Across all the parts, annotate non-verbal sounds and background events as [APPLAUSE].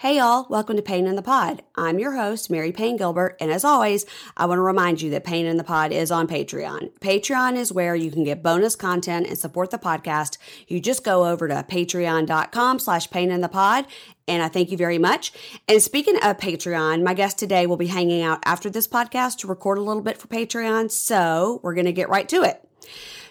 Hey y'all, welcome to Pain in the Pod. I'm your host, Mary Payne Gilbert, and as always, I want to remind you that Pain in the Pod is on Patreon. Patreon is where you can get bonus content and support the podcast. You just go over to patreon.com slash pain in the pod, and I thank you very much. And speaking of Patreon, my guest today will be hanging out after this podcast to record a little bit for Patreon, so we're going to get right to it.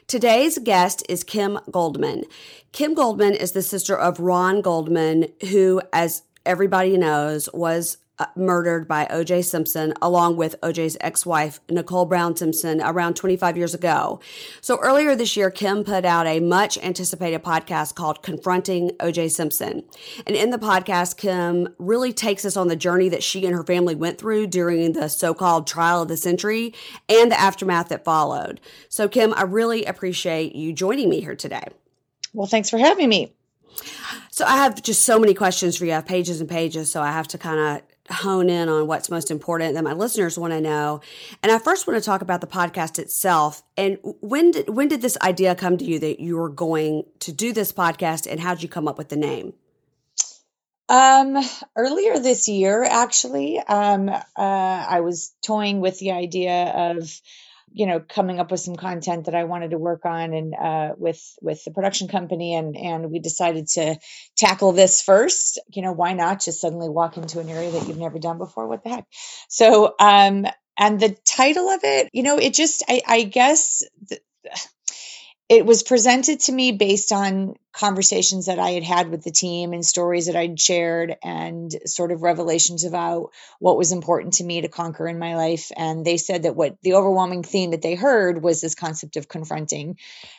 Today's guest is Kim Goldman. Kim Goldman is the sister of Ron Goldman, who, as everybody knows was uh, murdered by OJ Simpson along with OJ's ex-wife Nicole Brown Simpson around 25 years ago. So earlier this year Kim put out a much anticipated podcast called Confronting OJ Simpson. And in the podcast Kim really takes us on the journey that she and her family went through during the so-called trial of the century and the aftermath that followed. So Kim, I really appreciate you joining me here today. Well, thanks for having me. So I have just so many questions for you. I have pages and pages, so I have to kind of hone in on what's most important that my listeners want to know. And I first want to talk about the podcast itself. And when did when did this idea come to you that you were going to do this podcast, and how did you come up with the name? Um, earlier this year, actually, um, uh, I was toying with the idea of you know coming up with some content that I wanted to work on and uh, with with the production company and and we decided to tackle this first you know why not just suddenly walk into an area that you've never done before? What the heck? So um and the title of it you know it just I I guess the, it was presented to me based on conversations that I had had with the team and stories that I'd shared and sort of revelations about what was important to me to conquer in my life. And they said that what the overwhelming theme that they heard was this concept of confronting,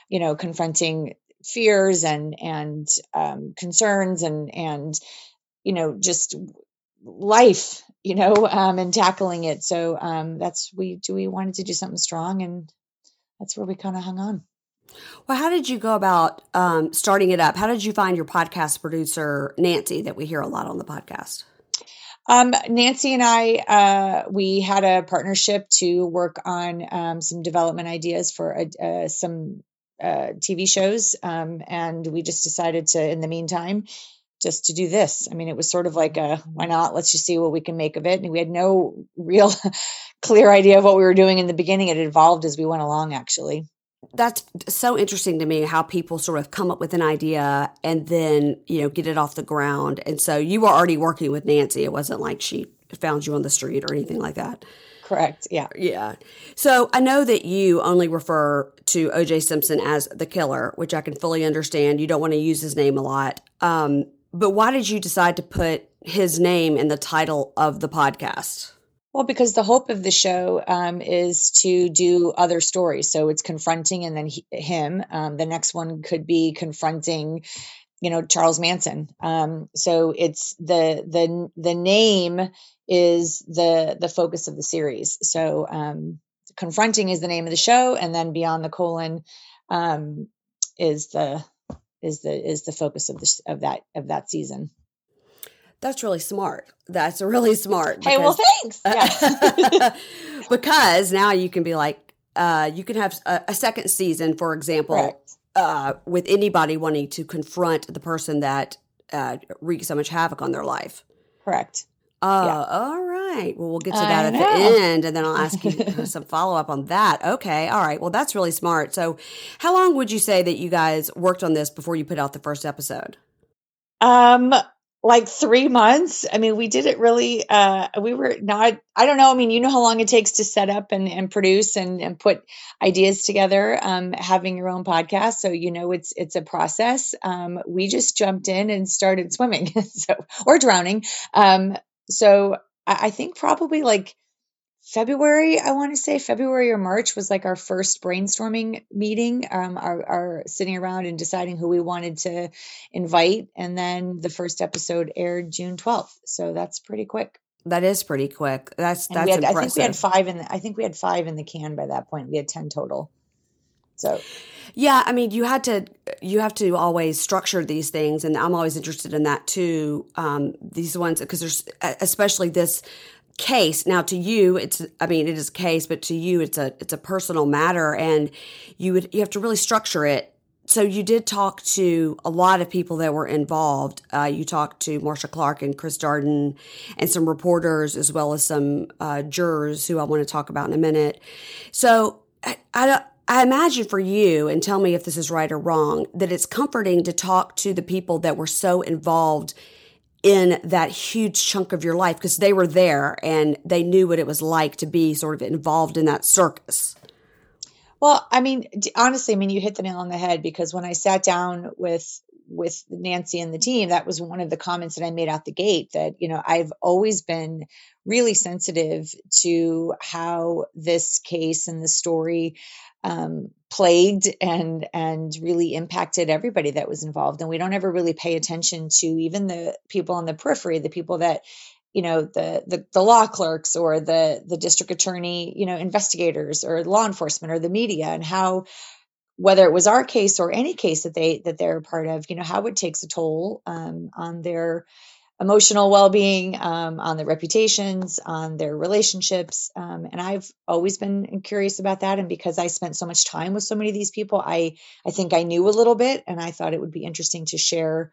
you know, confronting fears and and um, concerns and and you know just life you know um, and tackling it so um, that's we do we wanted to do something strong and that's where we kind of hung on well, how did you go about um, starting it up? How did you find your podcast producer, Nancy, that we hear a lot on the podcast? Um, Nancy and I, uh, we had a partnership to work on um, some development ideas for uh, some uh, TV shows. Um, and we just decided to, in the meantime, just to do this. I mean, it was sort of like a why not? Let's just see what we can make of it. And we had no real [LAUGHS] clear idea of what we were doing in the beginning. It evolved as we went along, actually that's so interesting to me how people sort of come up with an idea and then you know get it off the ground. And so you were already working with nancy. It wasn't like she found you on the street or anything like that. Correct. Yeah. Yeah. So i know that you only refer to oj simpson as the killer which i can fully understand. You don't want to use his name a lot. Um, but why did you decide to put his name in the title of the podcast well, because the hope of the show um, is to do other stories. So it's confronting and then he, him. Um, the next one could be confronting, you know, Charles Manson. Um, so it's the the the name is the the focus of the series. So um, confronting is the name of the show, and then beyond the colon um, is the is the is the focus of the of that of that season. That's really smart. That's really smart. Because, hey, well, thanks. [LAUGHS] Yeah. [LAUGHS] because now you can be like, uh, you can have a, a second season, for example, uh, with anybody wanting to confront the person that uh, wreaks so much havoc on their life. Correct. Oh, yeah. all right. Well, we'll get to that I at know. the end, and then I'll ask you [LAUGHS] some follow up on that. Okay. All right. Well, that's really smart. So, how long would you say that you guys worked on this before you put out the first episode? Um, like three months. I mean, we did it really. Uh, we were not. I don't know. I mean, you know how long it takes to set up and, and produce and, and put ideas together. Um, having your own podcast, so you know it's it's a process. Um, we just jumped in and started swimming, [LAUGHS] so or drowning. Um, so I, I think probably like February, I want to say February or March was like our first brainstorming meeting, um, our, our sitting around and deciding who we wanted to invite. And then the first episode aired June 12th. So that's pretty quick. That is pretty quick. That's, that's had, impressive. I think we had five in the, I think we had five in the can by that point. We had 10 total. So yeah, I mean, you had to you have to always structure these things, and I'm always interested in that too. Um, these ones because there's especially this case now to you it's i mean it is a case but to you it's a it's a personal matter and you would you have to really structure it so you did talk to a lot of people that were involved. Uh, you talked to Marcia Clark and Chris Darden and some reporters as well as some uh, jurors who I want to talk about in a minute. So I, I, I imagine for you, and tell me if this is right or wrong, that it's comforting to talk to the people that were so involved in that huge chunk of your life because they were there and they knew what it was like to be sort of involved in that circus. Well, I mean, honestly, I mean, you hit the nail on the head because when I sat down with with Nancy and the team, that was one of the comments that I made out the gate that, you know, I've always been really sensitive to how this case and the story um, plagued and and really impacted everybody that was involved and we don't ever really pay attention to even the people on the periphery the people that you know the, the the law clerks or the the district attorney you know investigators or law enforcement or the media and how whether it was our case or any case that they that they're a part of you know how it takes a toll um, on their emotional well-being um, on their reputations on their relationships um, and i've always been curious about that and because i spent so much time with so many of these people i i think i knew a little bit and i thought it would be interesting to share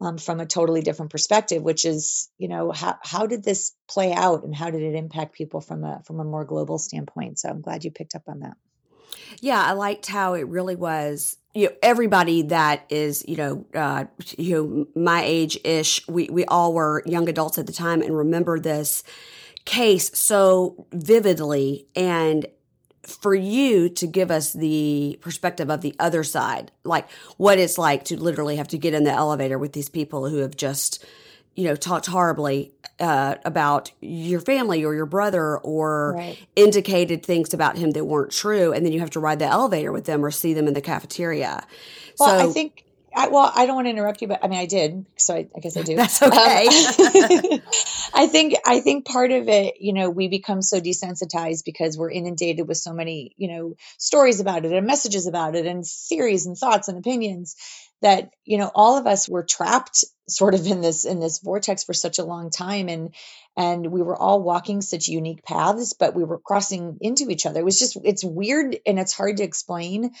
um, from a totally different perspective, which is, you know, how how did this play out and how did it impact people from a from a more global standpoint? So I'm glad you picked up on that. Yeah, I liked how it really was. You know, everybody that is, you know, uh, you know, my age ish, we we all were young adults at the time and remember this case so vividly and for you to give us the perspective of the other side, like what it's like to literally have to get in the elevator with these people who have just, you know, talked horribly uh, about your family or your brother or right. indicated things about him that weren't true, and then you have to ride the elevator with them or see them in the cafeteria. Well, so, I think I, well, I don't want to interrupt you, but I mean, I did, so I, I guess I [LAUGHS] do. That's okay. Um, [LAUGHS] I think I think part of it, you know, we become so desensitized because we're inundated with so many, you know, stories about it and messages about it and theories and thoughts and opinions that you know all of us were trapped sort of in this in this vortex for such a long time. And and we were all walking such unique paths but we were crossing into each other. It was just it's weird and it's hard to explain.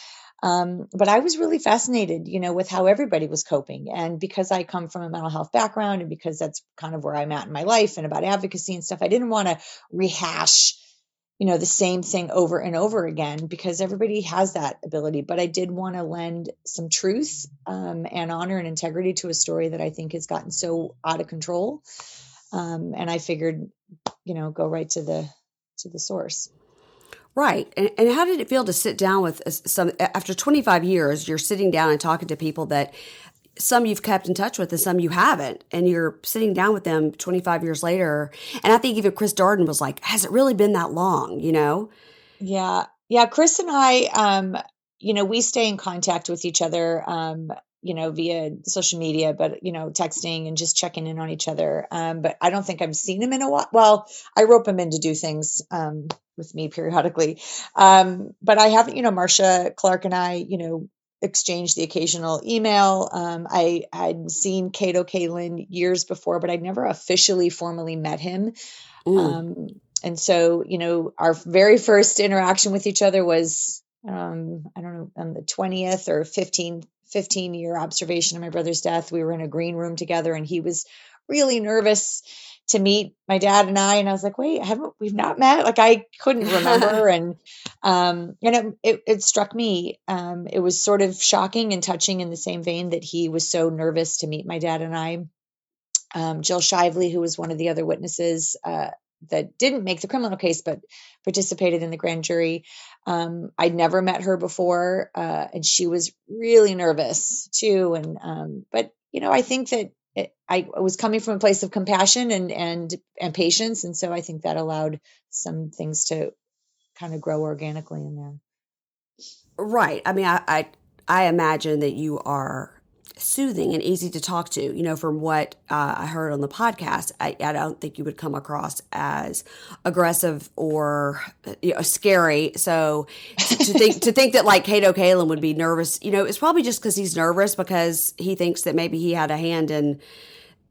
Um, but I was really fascinated, you know, with how everybody was coping. And because I come from a mental health background and because that's kind of where I'm at in my life and about advocacy and stuff, I didn't want to rehash, you know, the same thing over and over again because everybody has that ability. But I did want to lend some truth um, and honor and integrity to a story that I think has gotten so out of control. Um, and I figured, you know, go right to the to the source. Right. And, and how did it feel to sit down with some, after 25 years, you're sitting down and talking to people that some you've kept in touch with and some you haven't. And you're sitting down with them 25 years later. And I think even Chris Darden was like, has it really been that long, you know? Yeah. Yeah. Chris and I, um, you know, we stay in contact with each other. Um, you know, via social media, but you know, texting and just checking in on each other. Um, but I don't think I've seen him in a while. Well, I rope him in to do things um, with me periodically, um, but I haven't. You know, Marcia Clark and I, you know, exchanged the occasional email. Um, I had seen Kato Kaelin years before, but I'd never officially formally met him. Um, and so, you know, our very first interaction with each other was um, I don't know, on the 20th or 15th 15 year observation of my brother's death. We were in a green room together and he was really nervous to meet my dad and I. And I was like, wait, haven't we've not met? Like I couldn't [LAUGHS] remember. and um, and it, it, it struck me. Um, it was sort of shocking and touching in the same vein that he was so nervous to meet my dad and I. Um, Jill Shively, who was one of the other witnesses, uh, that didn't make the criminal case but participated in the grand jury. Um, I'd never met her before, uh, and she was really nervous too. And um, but you know, I think that it, I was coming from a place of compassion and and and patience, and so I think that allowed some things to kind of grow organically in there. Right. I mean, I I, I imagine that you are soothing and easy to talk to. You know, from what uh, I heard on the podcast, I, I, don't think you would come across as aggressive or you know, scary. So to, think to think that like Kato Kaelin would be nervous, you know, it's probably just because he's nervous because he thinks that maybe he had a hand in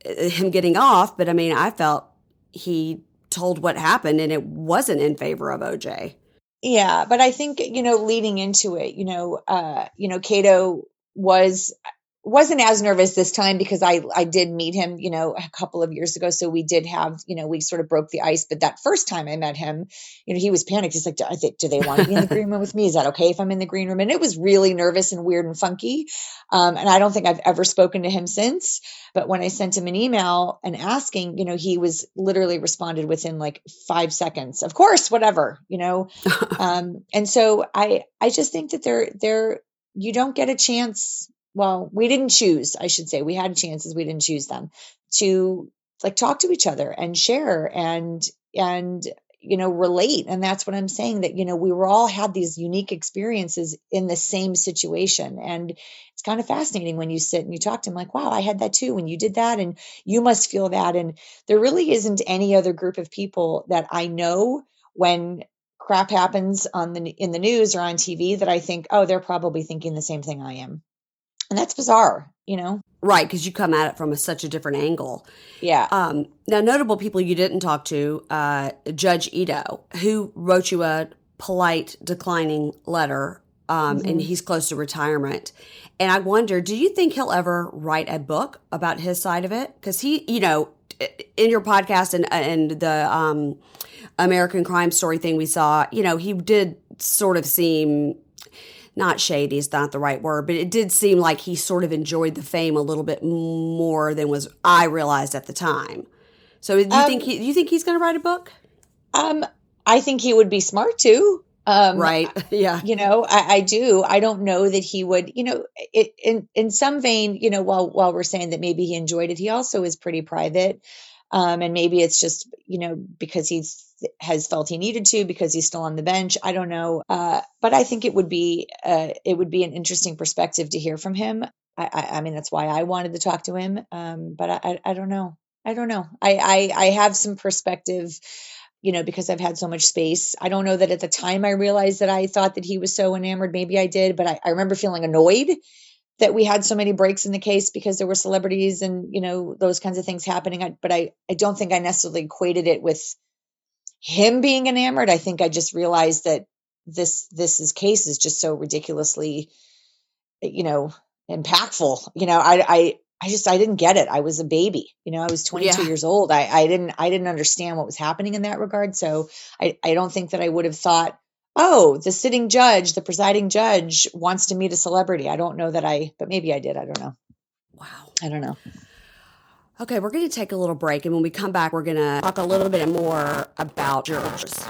uh, him getting off. But I mean, I felt he told what happened and it wasn't in favor of OJ. Yeah, but I think you know, leading into it, you know, uh, you know, Kato was wasn't as nervous this time because I I did meet him, you know, a couple of years ago. So we did have, you know, we sort of broke the ice. But that first time I met him, you know, he was panicked. He's like, "I think, do they want to be in the green room with me? Is that okay if I'm in the green room?" And it was really nervous and weird and funky. Um, and I don't think I've ever spoken to him since. But when I sent him an email and asking, you know, he was literally responded within like five seconds. Of course, whatever, you know. [LAUGHS] um, and so I I just think that they're they're you don't get a chance well, we didn't choose, I should say. We had chances, we didn't choose them to like talk to each other and share and and you know relate. And that's what i'm saying that you know we were all had these unique experiences in the same situation. And it's kind of fascinating when you sit and you talk to them like wow i had that too when you did that and you must feel that. And there really isn't any other group of people that i know when crap happens on the in the news or on tv that i think oh they're probably thinking the same thing i am and that's bizarre you know? Right because you come at it from a, such a different angle. Yeah. Um, now notable people you didn't talk to uh, judge ito who wrote you a polite declining letter um, mm-hmm. and he's close to retirement. And i wonder do you think he'll ever write a book about his side of it? Because he you know in your podcast and and the um, american crime story thing we saw you know he did sort of seem not shady is not the right word, but it did seem like he sort of enjoyed the fame a little bit more than was I realized at the time. So do you um, think he, do you think he's going to write a book? Um, I think he would be smart too. Um, right. [LAUGHS] Yeah. You know, I, I, do. I don't know that he would. You know, it, in in some vein, you know, while while we're saying that maybe he enjoyed it, he also is pretty private. Um, and maybe it's just you know because he's has felt he needed to because he's still on the bench. I don't know, uh, but I think it would be uh, it would be an interesting perspective to hear from him. I, I, I mean, that's why I wanted to talk to him. Um, but I, I, don't know. I don't know. I, I, I have some perspective, you know, because I've had so much space. I don't know that at the time I realized that I thought that he was so enamored. Maybe I did, but I, I remember feeling annoyed that we had so many breaks in the case because there were celebrities and you know those kinds of things happening. I, but I, I don't think I necessarily equated it with him being enamored, I think I just realized that this this is case is just so ridiculously, you know, impactful. You know, I I I just I didn't get it. I was a baby. You know, I was 22 yeah. years old. I I didn't I didn't understand what was happening in that regard. So I I don't think that I would have thought, oh, the sitting judge, the presiding judge wants to meet a celebrity. I don't know that I, but maybe I did. I don't know. Wow. I don't know. Okay, we're going to take a little break, and when we come back, we're going to talk a little bit more about jurors.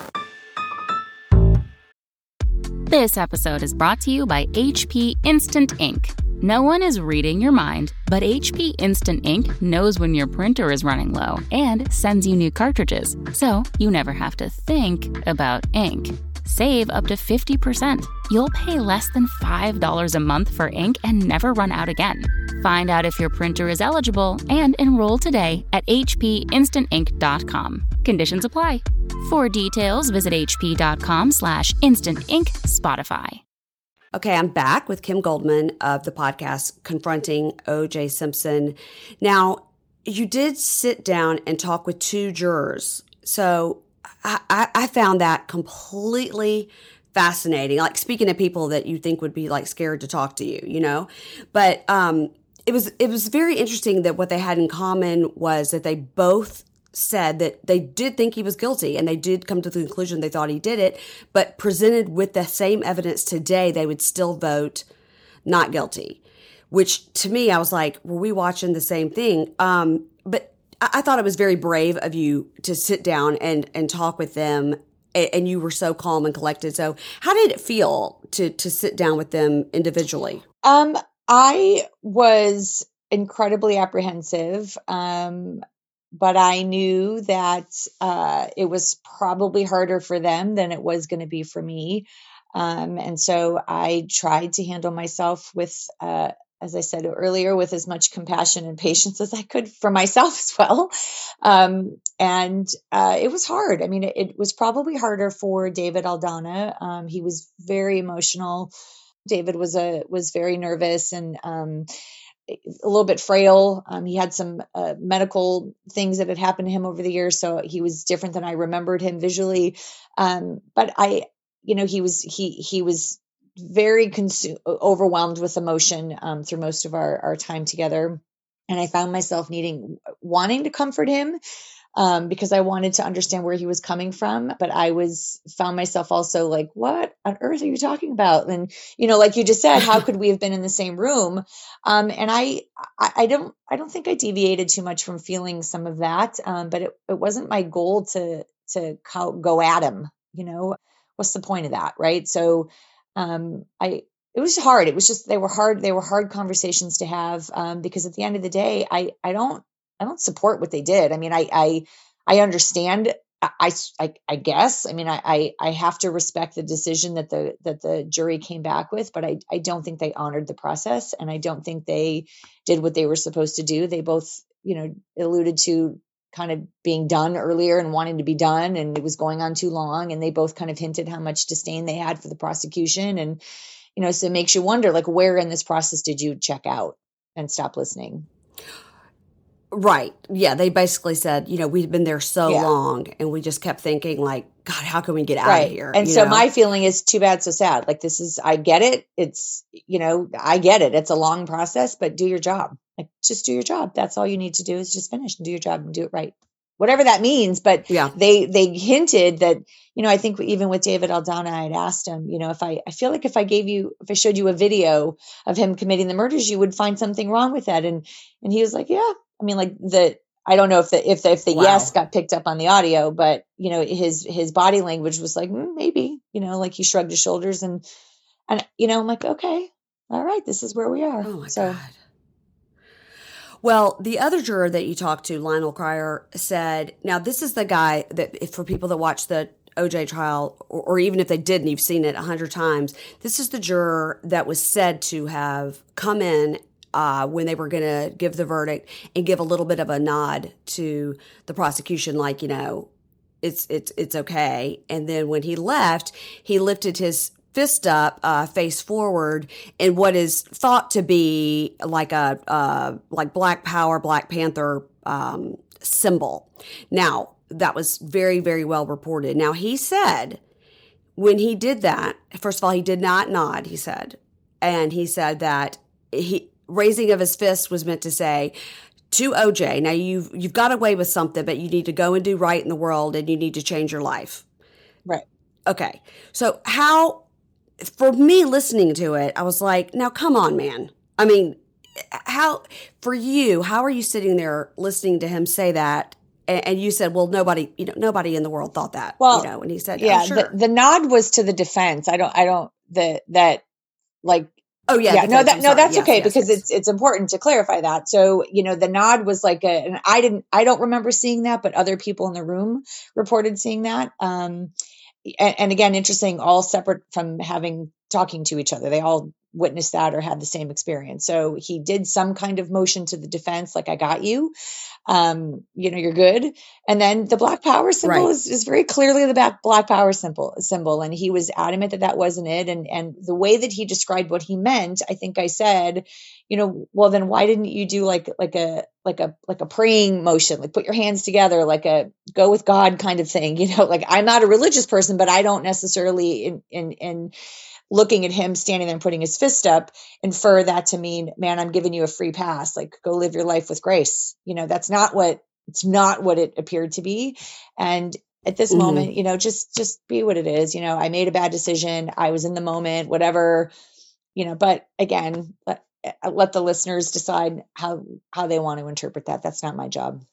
This episode is brought to you by HP Instant Ink. No one is reading your mind, but HP Instant Ink knows when your printer is running low and sends you new cartridges, so you never have to think about ink. Save up to 50%. You'll pay less than $5 a month for ink and never run out again. Find out if your printer is eligible and enroll today at hpinstantink.com. Conditions apply. For details, visit hp.com slash instantink Spotify. Okay, I'm back with Kim Goldman of the podcast Confronting OJ Simpson. Now, you did sit down and talk with two jurors. So I, I found that completely fascinating. Like speaking to people that you think would be like scared to talk to you, you know, but um, it was it was very interesting that what they had in common was that they both said that they did think he was guilty and they did come to the conclusion they thought he did it, but presented with the same evidence today, they would still vote not guilty. Which to me, I was like, were we watching the same thing? Um, but I thought it was very brave of you to sit down and and talk with them and you were so calm and collected. So how did it feel to to sit down with them individually? Um I was incredibly apprehensive. Um but I knew that uh, it was probably harder for them than it was going to be for me. Um, and so I tried to handle myself with uh, as I said earlier, with as much compassion and patience as I could for myself [LAUGHS] as well. Um, and uh, it was hard. I mean, it, it, was probably harder for David Aldana. Um, he was very emotional. David was a was very nervous and um, a little bit frail. Um, he had some uh, medical things that had happened to him over the years, so he was different than I remembered him visually. Um, but I, you know, he was he he was very consumed, overwhelmed with emotion um, through most of our, our time together. And I found myself needing, wanting to comfort him, um, because I wanted to understand where he was coming from. But I was found myself also like, what on earth are you talking about? And you know, like you just said, how could we have been in the same room? Um, and I, I, I, don't, I don't think I deviated too much from feeling some of that. Um, but it, it wasn't my goal to to go at him. You know, what's the point of that, right? So, um, I it was hard. It was just they were hard. They were hard conversations to have um, because at the end of the day, I I don't I don't support what they did. I mean, I I I understand. I, I, I guess. I mean, I, I, I have to respect the decision that the that the jury came back with, but I, I don't think they honored the process, and I don't think they did what they were supposed to do. They both, you know, alluded to kind of being done earlier and wanting to be done, and it was going on too long, and they both kind of hinted how much disdain they had for the prosecution, and you know, so it makes you wonder, like, where in this process did you check out and stop listening? Right. Yeah. They basically said, you know, we've been there so yeah. long and we just kept thinking, like, God, how can we get out right. of here? And you so know? my feeling is too bad, so sad. Like, this is, I get it. It's, you know, I get it. It's a long process, but do your job. Like, just do your job. That's all you need to do is just finish and do your job and do it right. Whatever that means. But yeah. they, they hinted that, you know, I think even with David Aldana, I had asked him, you know, if I, I feel like if I gave you, if I showed you a video of him committing the murders, you would find something wrong with that. And, and he was like, yeah, I mean, like the, I don't know if the if the, if the wow. yes got picked up on the audio, but you know his his body language was like mm, maybe you know like he shrugged his shoulders and and you know I'm like okay all right this is where we are. Oh my so, god. Well, the other juror that you talked to, Lionel Cryer, said, "Now this is the guy that for people that watch the OJ trial, or, or, even if they didn't, you've seen it a hundred times. This is the juror that was said to have come in uh, when they were going to give the verdict and give a little bit of a nod to the prosecution, like you know, it's it's it's okay. And then when he left, he lifted his fist up, uh, face forward, in what is thought to be like a uh, like Black Power, Black Panther um, symbol. Now that was very very well reported. Now he said when he did that, first of all, he did not nod. He said, and he said that he raising of his fist was meant to say to OJ, now you've you've got away with something, but you need to go and do right in the world and you need to change your life. Right. Okay. So how for me listening to it, I was like, now come on, man. I mean, how for you, how are you sitting there listening to him say that? And, you said, well, nobody, you know, nobody in the world thought that. Well, you know, and he said, yeah, sure. the, the nod was to the defense. I don't, I don't, the, that like Oh yeah, yeah. No, that no, that's yes, okay yes, because yes. it's it's important to clarify that. So you know, the nod was like a, and I didn't, I don't remember seeing that, but other people in the room reported seeing that. Um, and, and again, interesting, all separate from having talking to each other. They all witnessed that or had the same experience. So he did some kind of motion to the defense, like I got you um, you know, you're good. And then the black power symbol right. is, is very clearly the black, black power symbol symbol. And he was adamant that that wasn't it. And, and the way that he described what he meant, I think I said, you know, well, then why didn't you do like, like a, like a, like a praying motion, like put your hands together, like a go with God kind of thing, [LAUGHS] you know, like I'm not a religious person, but I don't necessarily in, in, in, looking at him standing there and putting his fist up, infer that to mean, man, I'm giving you a free pass. Like, go live your life with grace. You know, that's not what it's not what it appeared to be. And at this mm-hmm. moment, you know, just just be what it is. You know, I made a bad decision. I was in the moment, whatever. You know, but again, let, let the listeners decide how how they want to interpret that. That's not my job.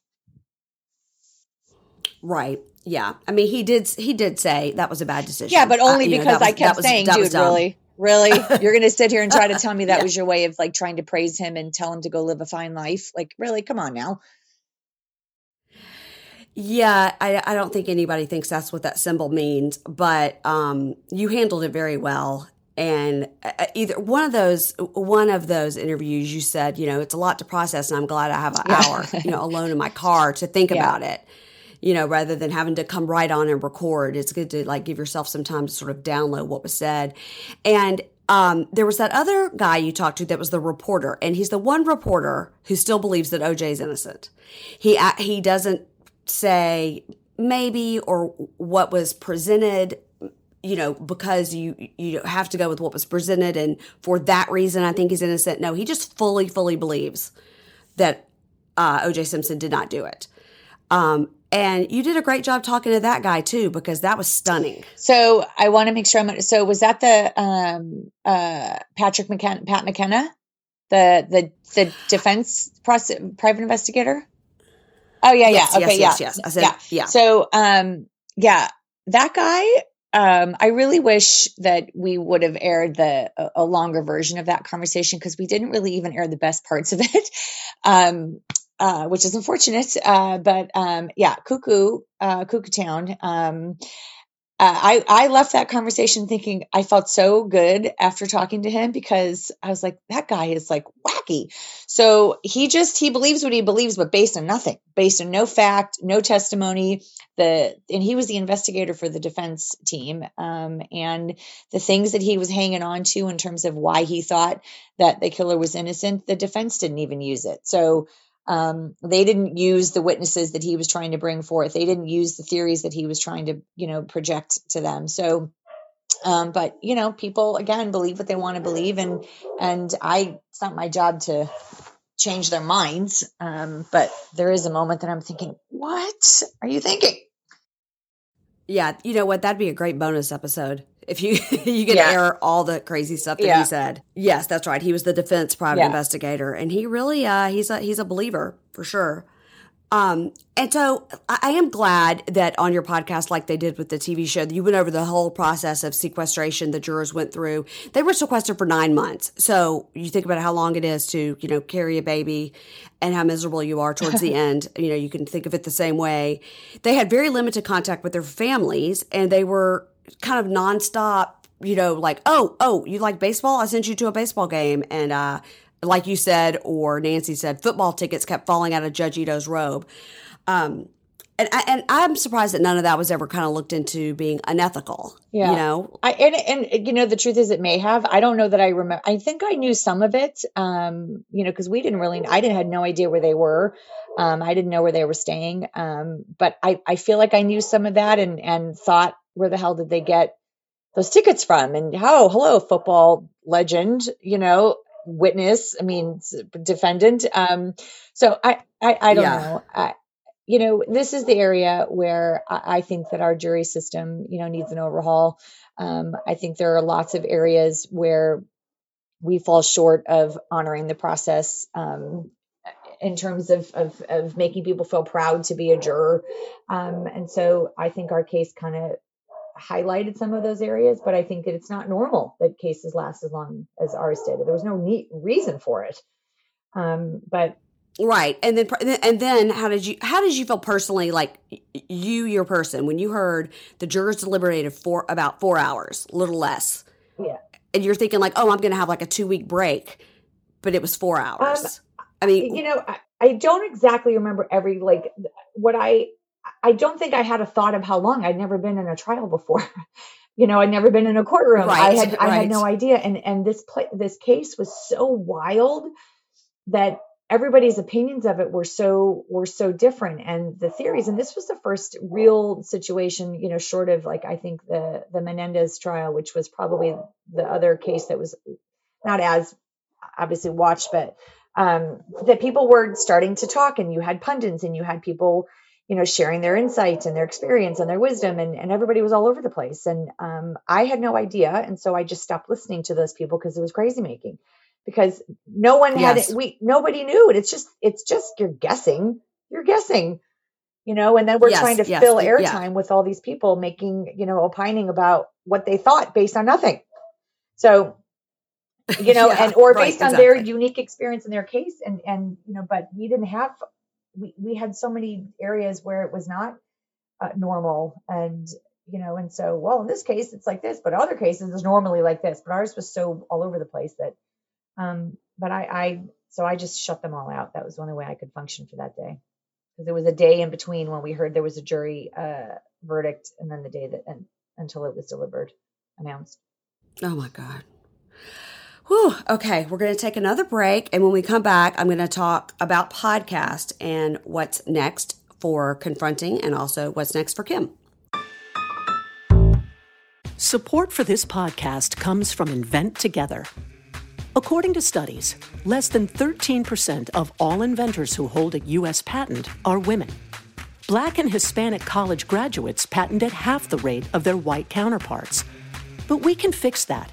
Right. Yeah. I mean, he did. He did say that was a bad decision. Yeah, but only uh, because know, I kept was, saying, "Dude, really, really, [LAUGHS] you're going to sit here and try to tell me that yeah. was your way of like trying to praise him and tell him to go live a fine life? Like, really? Come on now." Yeah, I, I don't think anybody thinks that's what that symbol means, but um, you handled it very well. And uh, uh, either one of those, one of those interviews, you said, you know, it's a lot to process, and I'm glad I have an hour, you know, alone in my [LAUGHS] car to think yeah. about it you know, rather than having to come right on and record. It's good to like give yourself some time to sort of download what was said. And um, there was that other guy you talked to that was the reporter, and he's the one reporter who still believes that OJ is innocent. He he doesn't say maybe or what was presented you know, because you you have to go with what was presented, and for that reason, I think he's innocent. No, he just fully, fully believes that uh, O.J. Simpson did not do it. Um, and you did a great job talking to that guy too, because that was stunning. So I want to make sure I'm. So was that the um, uh, Patrick McKenna, Pat McKenna, the the the defense process, private investigator? Oh yeah, Yes, yeah, okay, yes, yeah, yes, yes. I said, yeah. yeah. So um, yeah, that guy. Um, I really wish that we would have aired the a, a longer version of that conversation because we didn't really even air the best parts of it. [LAUGHS] Um, uh, which is unfortunate. Uh, but um, yeah, Cuckoo, uh, Cuckoo Town. Um, uh, I I left that conversation thinking I felt so good after talking to him because I was like that guy is like wacky. So he just he believes what he believes, but based on nothing, based on no fact, no testimony. The and he was the investigator for the defense team, um, and the things that he was hanging on to in terms of why he thought that the killer was innocent, the defense didn't even use it. So um, they didn't use the witnesses that he was trying to bring forth. They didn't use the theories that he was trying to, you know, project to them. So, um, but you know, people again believe what they want to believe, and and I, it's not my job to change their minds. Um, but there is a moment that I'm thinking, what are you thinking? Yeah, you know what? That'd be a great bonus episode if you [LAUGHS] you could Yeah. air all the crazy stuff that Yeah. he said. Yes, that's right. He was the defense private Yeah. investigator, and he really uh, he's a he's a believer for sure. Um, and so I, I am glad that on your podcast, like they did with the TV show, you went over the whole process of sequestration the jurors went through. They were sequestered for nine months. So you think about how long it is to, you know, carry a baby and how miserable you are towards the [LAUGHS] end. You know, you can think of it the same way. They had very limited contact with their families and they were kind of nonstop, you know, like, oh, oh, you like baseball? I sent you to a baseball game. And, uh, like you said, or Nancy said, football tickets kept falling out of Judge Ito's robe. Um, and, I, and I'm surprised that none of that was ever kind of looked into being unethical. Yeah. You know, I and and you know the truth is it may have. I don't know that I remember. I think I knew some of it. Um, you know, because we didn't really. I didn't had no idea where they were. Um, I didn't know where they were staying. Um, but I I feel like I knew some of that and and thought where the hell did they get those tickets from? And oh, hello, football legend. You know, witness. I mean, defendant. Um, so I I I don't Yeah. know. I, you know, this is the area where I, I think that our jury system, you know, needs an overhaul. Um, I think there are lots of areas where we fall short of honoring the process um, in terms of, of of making people feel proud to be a juror. Um, and so I think our case kind of highlighted some of those areas, but I think that it's not normal that cases last as long as ours did. There was no neat reason for it. Um, but right? And then and then how did you how did you feel personally? Like you, your person, when you heard the jurors deliberated for about four hours, a little less, yeah. and you're thinking like, oh, I'm going to have like a two week break, but it was four hours. I mean, you know I, I don't exactly remember every like what i i don't think i had a thought of how long. I'd never been in a trial before. [LAUGHS] You know i'd never been in a courtroom. I Right, had i had no idea. And and this this case was so wild that everybody's opinions of it were so were so different. And the theories and this was the first real situation you know short of like i think the the menendez trial which was probably the other case that was not as obviously watched but um, that people were starting to talk and you had pundits and you had people you know sharing their insights and their experience and their wisdom and, and everybody was all over the place. And um, i had no idea. And so i just stopped listening to those people because it was crazy making because no one had it. We nobody knew. It it's just it's just you're guessing. You're guessing you know and then we're Yes, trying to yes, fill yeah. airtime with all these people making you know opining about what they thought based on nothing. So [LAUGHS] you know Yeah, and or right, based on their unique experience in their case and and you know but we didn't have we, we had so many areas where it was not uh, normal and you know and so well in this case it's like this but other cases is normally like this but ours was so all over the place that um but i i so i just shut them all out. That was the only way i could function for that day. Because there was a day in between when we heard there was a jury uh verdict and then the day that and until it was delivered announced. Oh my God. Whew. Okay, we're going to take another break. And when we come back, I'm going to talk about podcast and what's next for confronting and also what's next for Kim. Support for this podcast comes from Invent Together. According to studies, less than 13% of all inventors who hold a U.S. patent are women. Black and Hispanic college graduates patent at half the rate of their white counterparts. But we can fix that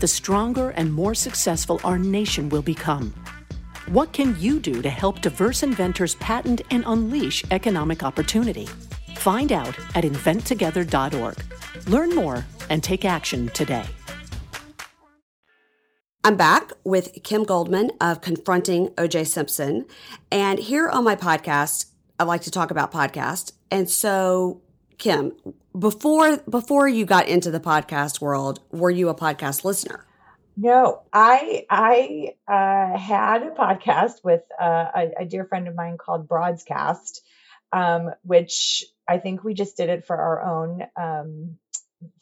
the stronger and more successful our nation will become. What can you do to help diverse inventors patent and unleash economic opportunity? Find out at inventtogether.org. Learn more and take action today. I'm back with Kim Goldman of Confronting OJ Simpson. And here on my podcast, I like to talk about podcasts. And so, Kim, before before you got into the podcast world, were you a podcast listener? No, I I uh, had a podcast with uh, a, a, dear friend of mine called Broadcast, um, which I think we just did it for our own um,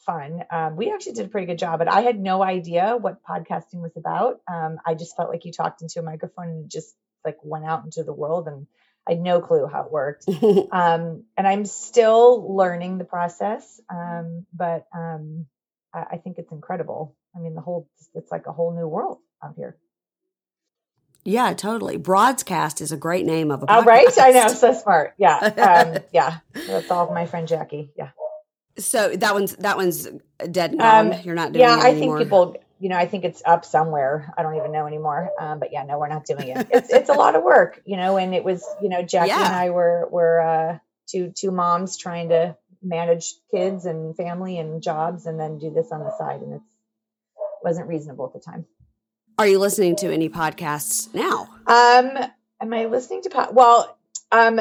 fun. Um, we actually did a pretty good job, but I had no idea what podcasting was about. Um, I just felt like you talked into a microphone and just like went out into the world, and I had no clue how it worked. [LAUGHS] um, and I'm still learning the process, um, but um, I, I think it's incredible. I mean, the whole it's like a whole new world out here. Yeah, totally. Broadcast is a great name of a podcast. Oh, right? I know, so smart. Yeah, [LAUGHS] um, yeah. That's all my friend Jackie. Yeah. So that one's that one's dead. Um, You're not doing yeah, I think people, you know, I think it's up somewhere. I don't even know anymore. Um, but yeah, no, we're not doing it. It's it's a lot of work, you know. And it was, you know, Jackie yeah. and I were were uh, two two moms trying to manage kids and family and jobs, and then do this on the side, and it wasn't reasonable at the time. Are you listening to any podcasts now? Um, am I listening to pod? Well, um,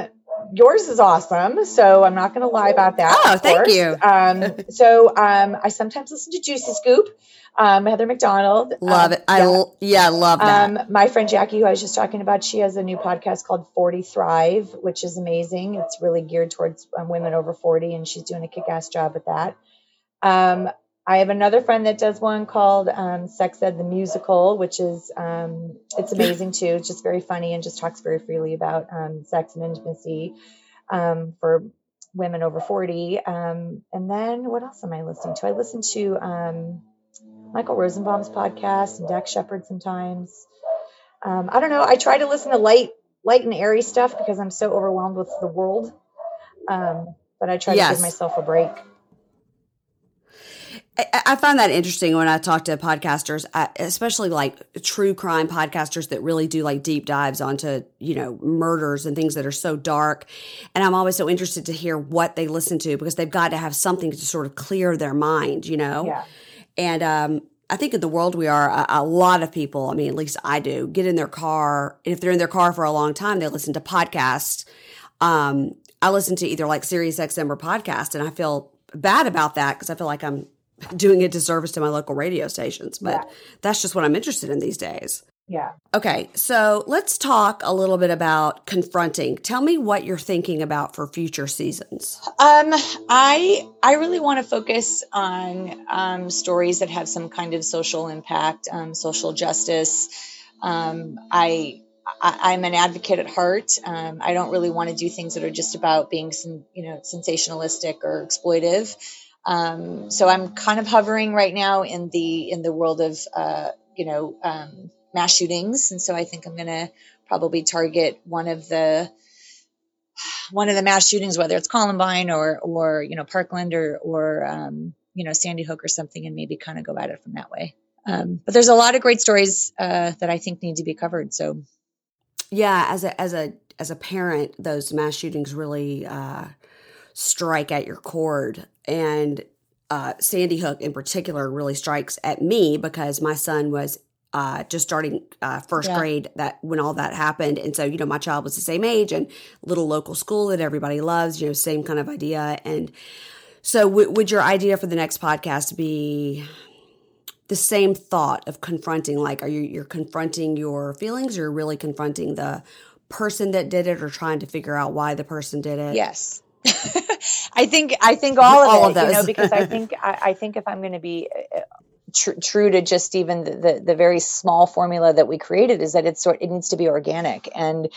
yours is awesome. So I'm not going to lie about that. Oh, thank you. Um, so um, I sometimes listen to Juicy Scoop. Um, Heather McDonald. Love um, it. I yeah, yeah love that. Um, my friend Jackie, who I was just talking about, she has a new podcast called 40 Thrive, which is amazing. It's really geared towards um, women over 40, and she's doing a kick ass job with that. I have another friend that does one called um, Sex Ed the Musical, which is um, it's amazing too. It's just very funny and just talks very freely about um, sex and intimacy um, for women over forty. Um, and then what else am I listening to? I listen to um, Michael Rosenbaum's podcast and Dax Shepard sometimes. I don't know. I try to listen to light, light and airy stuff because I'm so overwhelmed with the world. but I try yes. to give myself a break. I find that interesting when I talk to podcasters, especially like true crime podcasters that really do like deep dives onto, you know, murders and things that are so dark. And I'm always so interested to hear what they listen to because they've got to have something to sort of clear their mind, you know? Yeah. And um, I think in the world we are, a, a, lot of people, I mean, at least I do, get in their car. And if they're in their car for a long time, they listen to podcasts. Um, I listen to either like Sirius XM or podcast, and I feel bad about that because I feel like I'm doing a disservice to my local radio stations, but yeah. that's just what I'm interested in these days. Yeah. Okay, so let's talk a little bit about confronting. Tell me what you're thinking about for future seasons. Um, I I really want to focus on um, stories that have some kind of social impact, um, social justice. Um, I, I am an advocate at heart. Um, I don't really want to do things that are just about being some you know sensationalistic or exploitive. Um, so I'm kind of hovering right now in the in the world of uh, you know um, mass shootings, and so I think I'm going to probably target one of the one of the mass shootings, whether it's Columbine or or you know Parkland or or um, you know Sandy Hook or something, and maybe kind of go at it from that way. Um, but there's a lot of great stories uh, that I think need to be covered. So, yeah, as a as a as a parent, those mass shootings really uh, strike at your chord. And uh, Sandy Hook in particular really strikes at me because my son was uh, just starting uh, first yeah. grade that when all that happened, and so you know my child was the same age and little local school that everybody loves, you know, same kind of idea. And so, w- would your idea for the next podcast be the same thought of confronting like are you you're confronting your feelings or you're really confronting the person that did it or trying to figure out why the person did it yes [LAUGHS] i think i think all of all it of you know because i [LAUGHS] think I, I, think if i'm going to be uh, tr- true to just even the, the, the very small formula that we created is that it's sort it needs to be organic and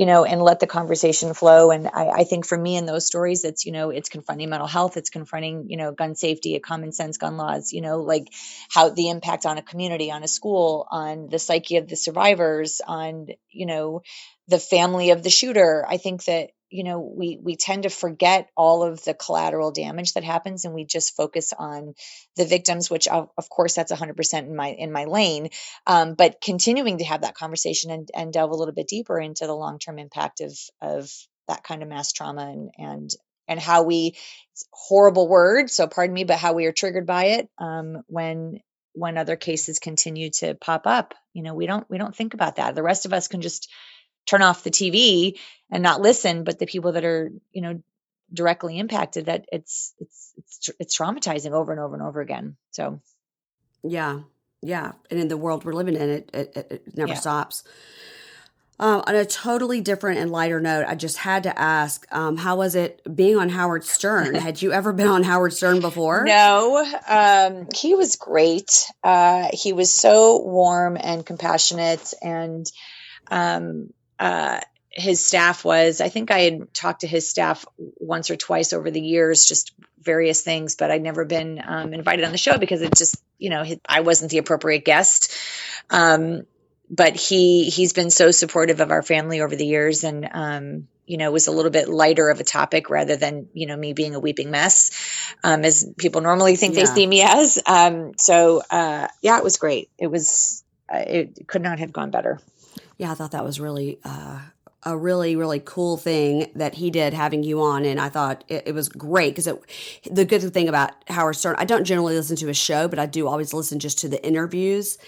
you know, and let the conversation flow. And I, I, think for me in those stories, it's, you know, it's confronting mental health, it's confronting, you know, gun safety, a common sense gun laws, you know, like how the impact on a community, on a school, on the psyche of the survivors, on, you know, the family of the shooter. I think that you know we we tend to forget all of the collateral damage that happens and we just focus on the victims which of, of course that's 100% in my in my lane. Um, but continuing to have that conversation and, and delve a little bit deeper into the long-term impact of of that kind of mass trauma and and and how we horrible word so pardon me but how we are triggered by it um, when when other cases continue to pop up. You know we don't we don't think about that. The rest of us can just turn off the TV and not listen, but the people that are, you know, directly impacted that it's it's it's it's traumatizing over and over and over again. So yeah. Yeah, and in the world we're living in it it, it never yeah. stops. Um, on a totally different and lighter note, I just had to ask, um, how was it being on Howard Stern? [LAUGHS] Had you ever been on Howard Stern before? No, um, he was great. Uh, he was so warm and compassionate, and um, uh, his staff was. I think I had talked to his staff once or twice over the years, just various things, but I'd never been um, invited on the show because it just, you know, I wasn't the appropriate guest. Um, but he he's been so supportive of our family over the years, and um, you know, was a little bit lighter of a topic rather than you know me being a weeping mess, um, as people normally think yeah. they see me as. Um, so uh, yeah, it was great. It was uh, it could not have gone better yeah, I thought that was really uh, a really really cool thing that he did having you on, and I thought it, it was great because the good thing about Howard Stern, I don't generally listen to his show, but I do always listen just to the interviews.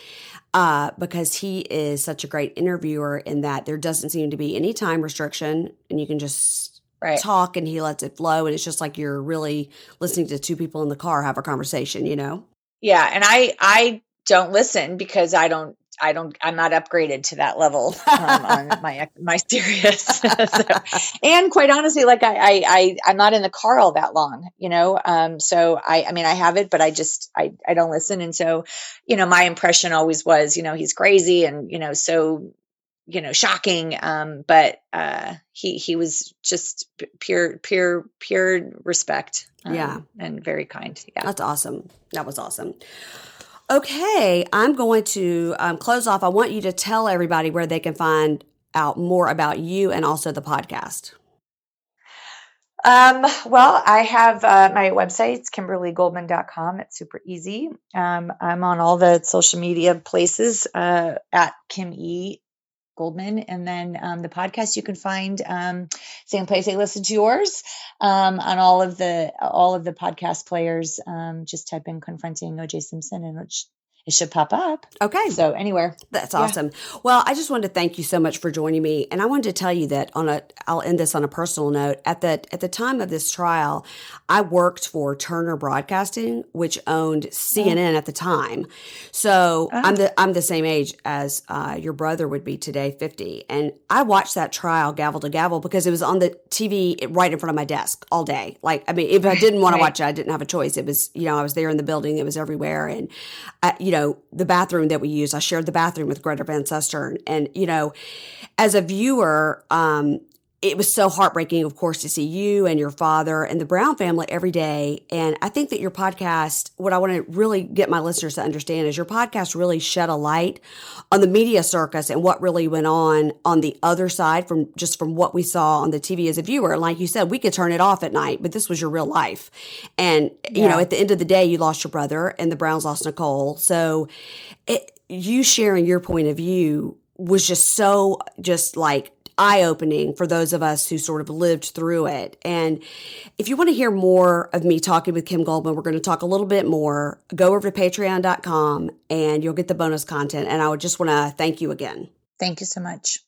Uh, because he is such a great interviewer in that there doesn't seem to be any time restriction and you can just right. talk and he lets it flow and it's just like you're really listening to two people in the car have a conversation you know yeah and i i don't listen because i don't I don't, I'm not upgraded to that level [LAUGHS] um, on my my Sirius. [LAUGHS] so, and quite honestly, like I, I, I, I'm not in the car all that long, you know. Um, so I, I mean, I have it, but I just, I, I don't listen. And so, you know, my impression always was, you know, he's crazy and you know, so you know shocking um but uh he he was just pure pure pure respect um, yeah and very kind yeah that's awesome that was awesome Okay, I'm going to um, close off. I want you to tell everybody where they can find out more about you and also the podcast. Um, well, I have uh, my website, kimberlygoldman.com. It's super easy. Um, I'm on all the social media places uh, at Kim E. Goldman. And then um, the podcast you can find um, same place I listen to yours um, on all of the all of the podcast players. Um, just type in confronting OJ Simpson and it should pop up. Okay. So anywhere. That's awesome. Yeah. Well, I just wanted to thank you so much for joining me. And I wanted to tell you that on a I'll end this on a personal note. At the at the time of this trial, I worked for Turner Broadcasting, which owned uh-huh. CNN oh. at the time. So oh. I'm the I'm the same age as uh, your brother would be today, 50. And I watched that trial gavel to gavel because it was on the TV right in front of my desk all day. Like I mean, if I didn't want right. to watch it, I didn't have a choice. It was, you know, I was there in the building, it was everywhere. And I, you know, the bathroom that we use. I shared the bathroom with Greta Van Susteren. And, you know, as a viewer, um, it was so heartbreaking, of course, to see you and your father and the Brown family every day. And I think that your podcast, what I want to really get my listeners to understand is your podcast really shed a light on the media circus and what really went on on the other side from just from what we saw on the TV as a viewer. Like you said, we could turn it off at night, but this was your real life. And, yeah. you know, at the end of the day, you lost your brother and the Browns lost Nicole. So it, you sharing your point of view was just so just like eye opening for those of us who sort of lived through it. And if you want to hear more of me talking with Kim Goldman, we're going to talk a little bit more. Go over to patreon.com and you'll get the bonus content. And I would just want to thank you again. Thank you so much.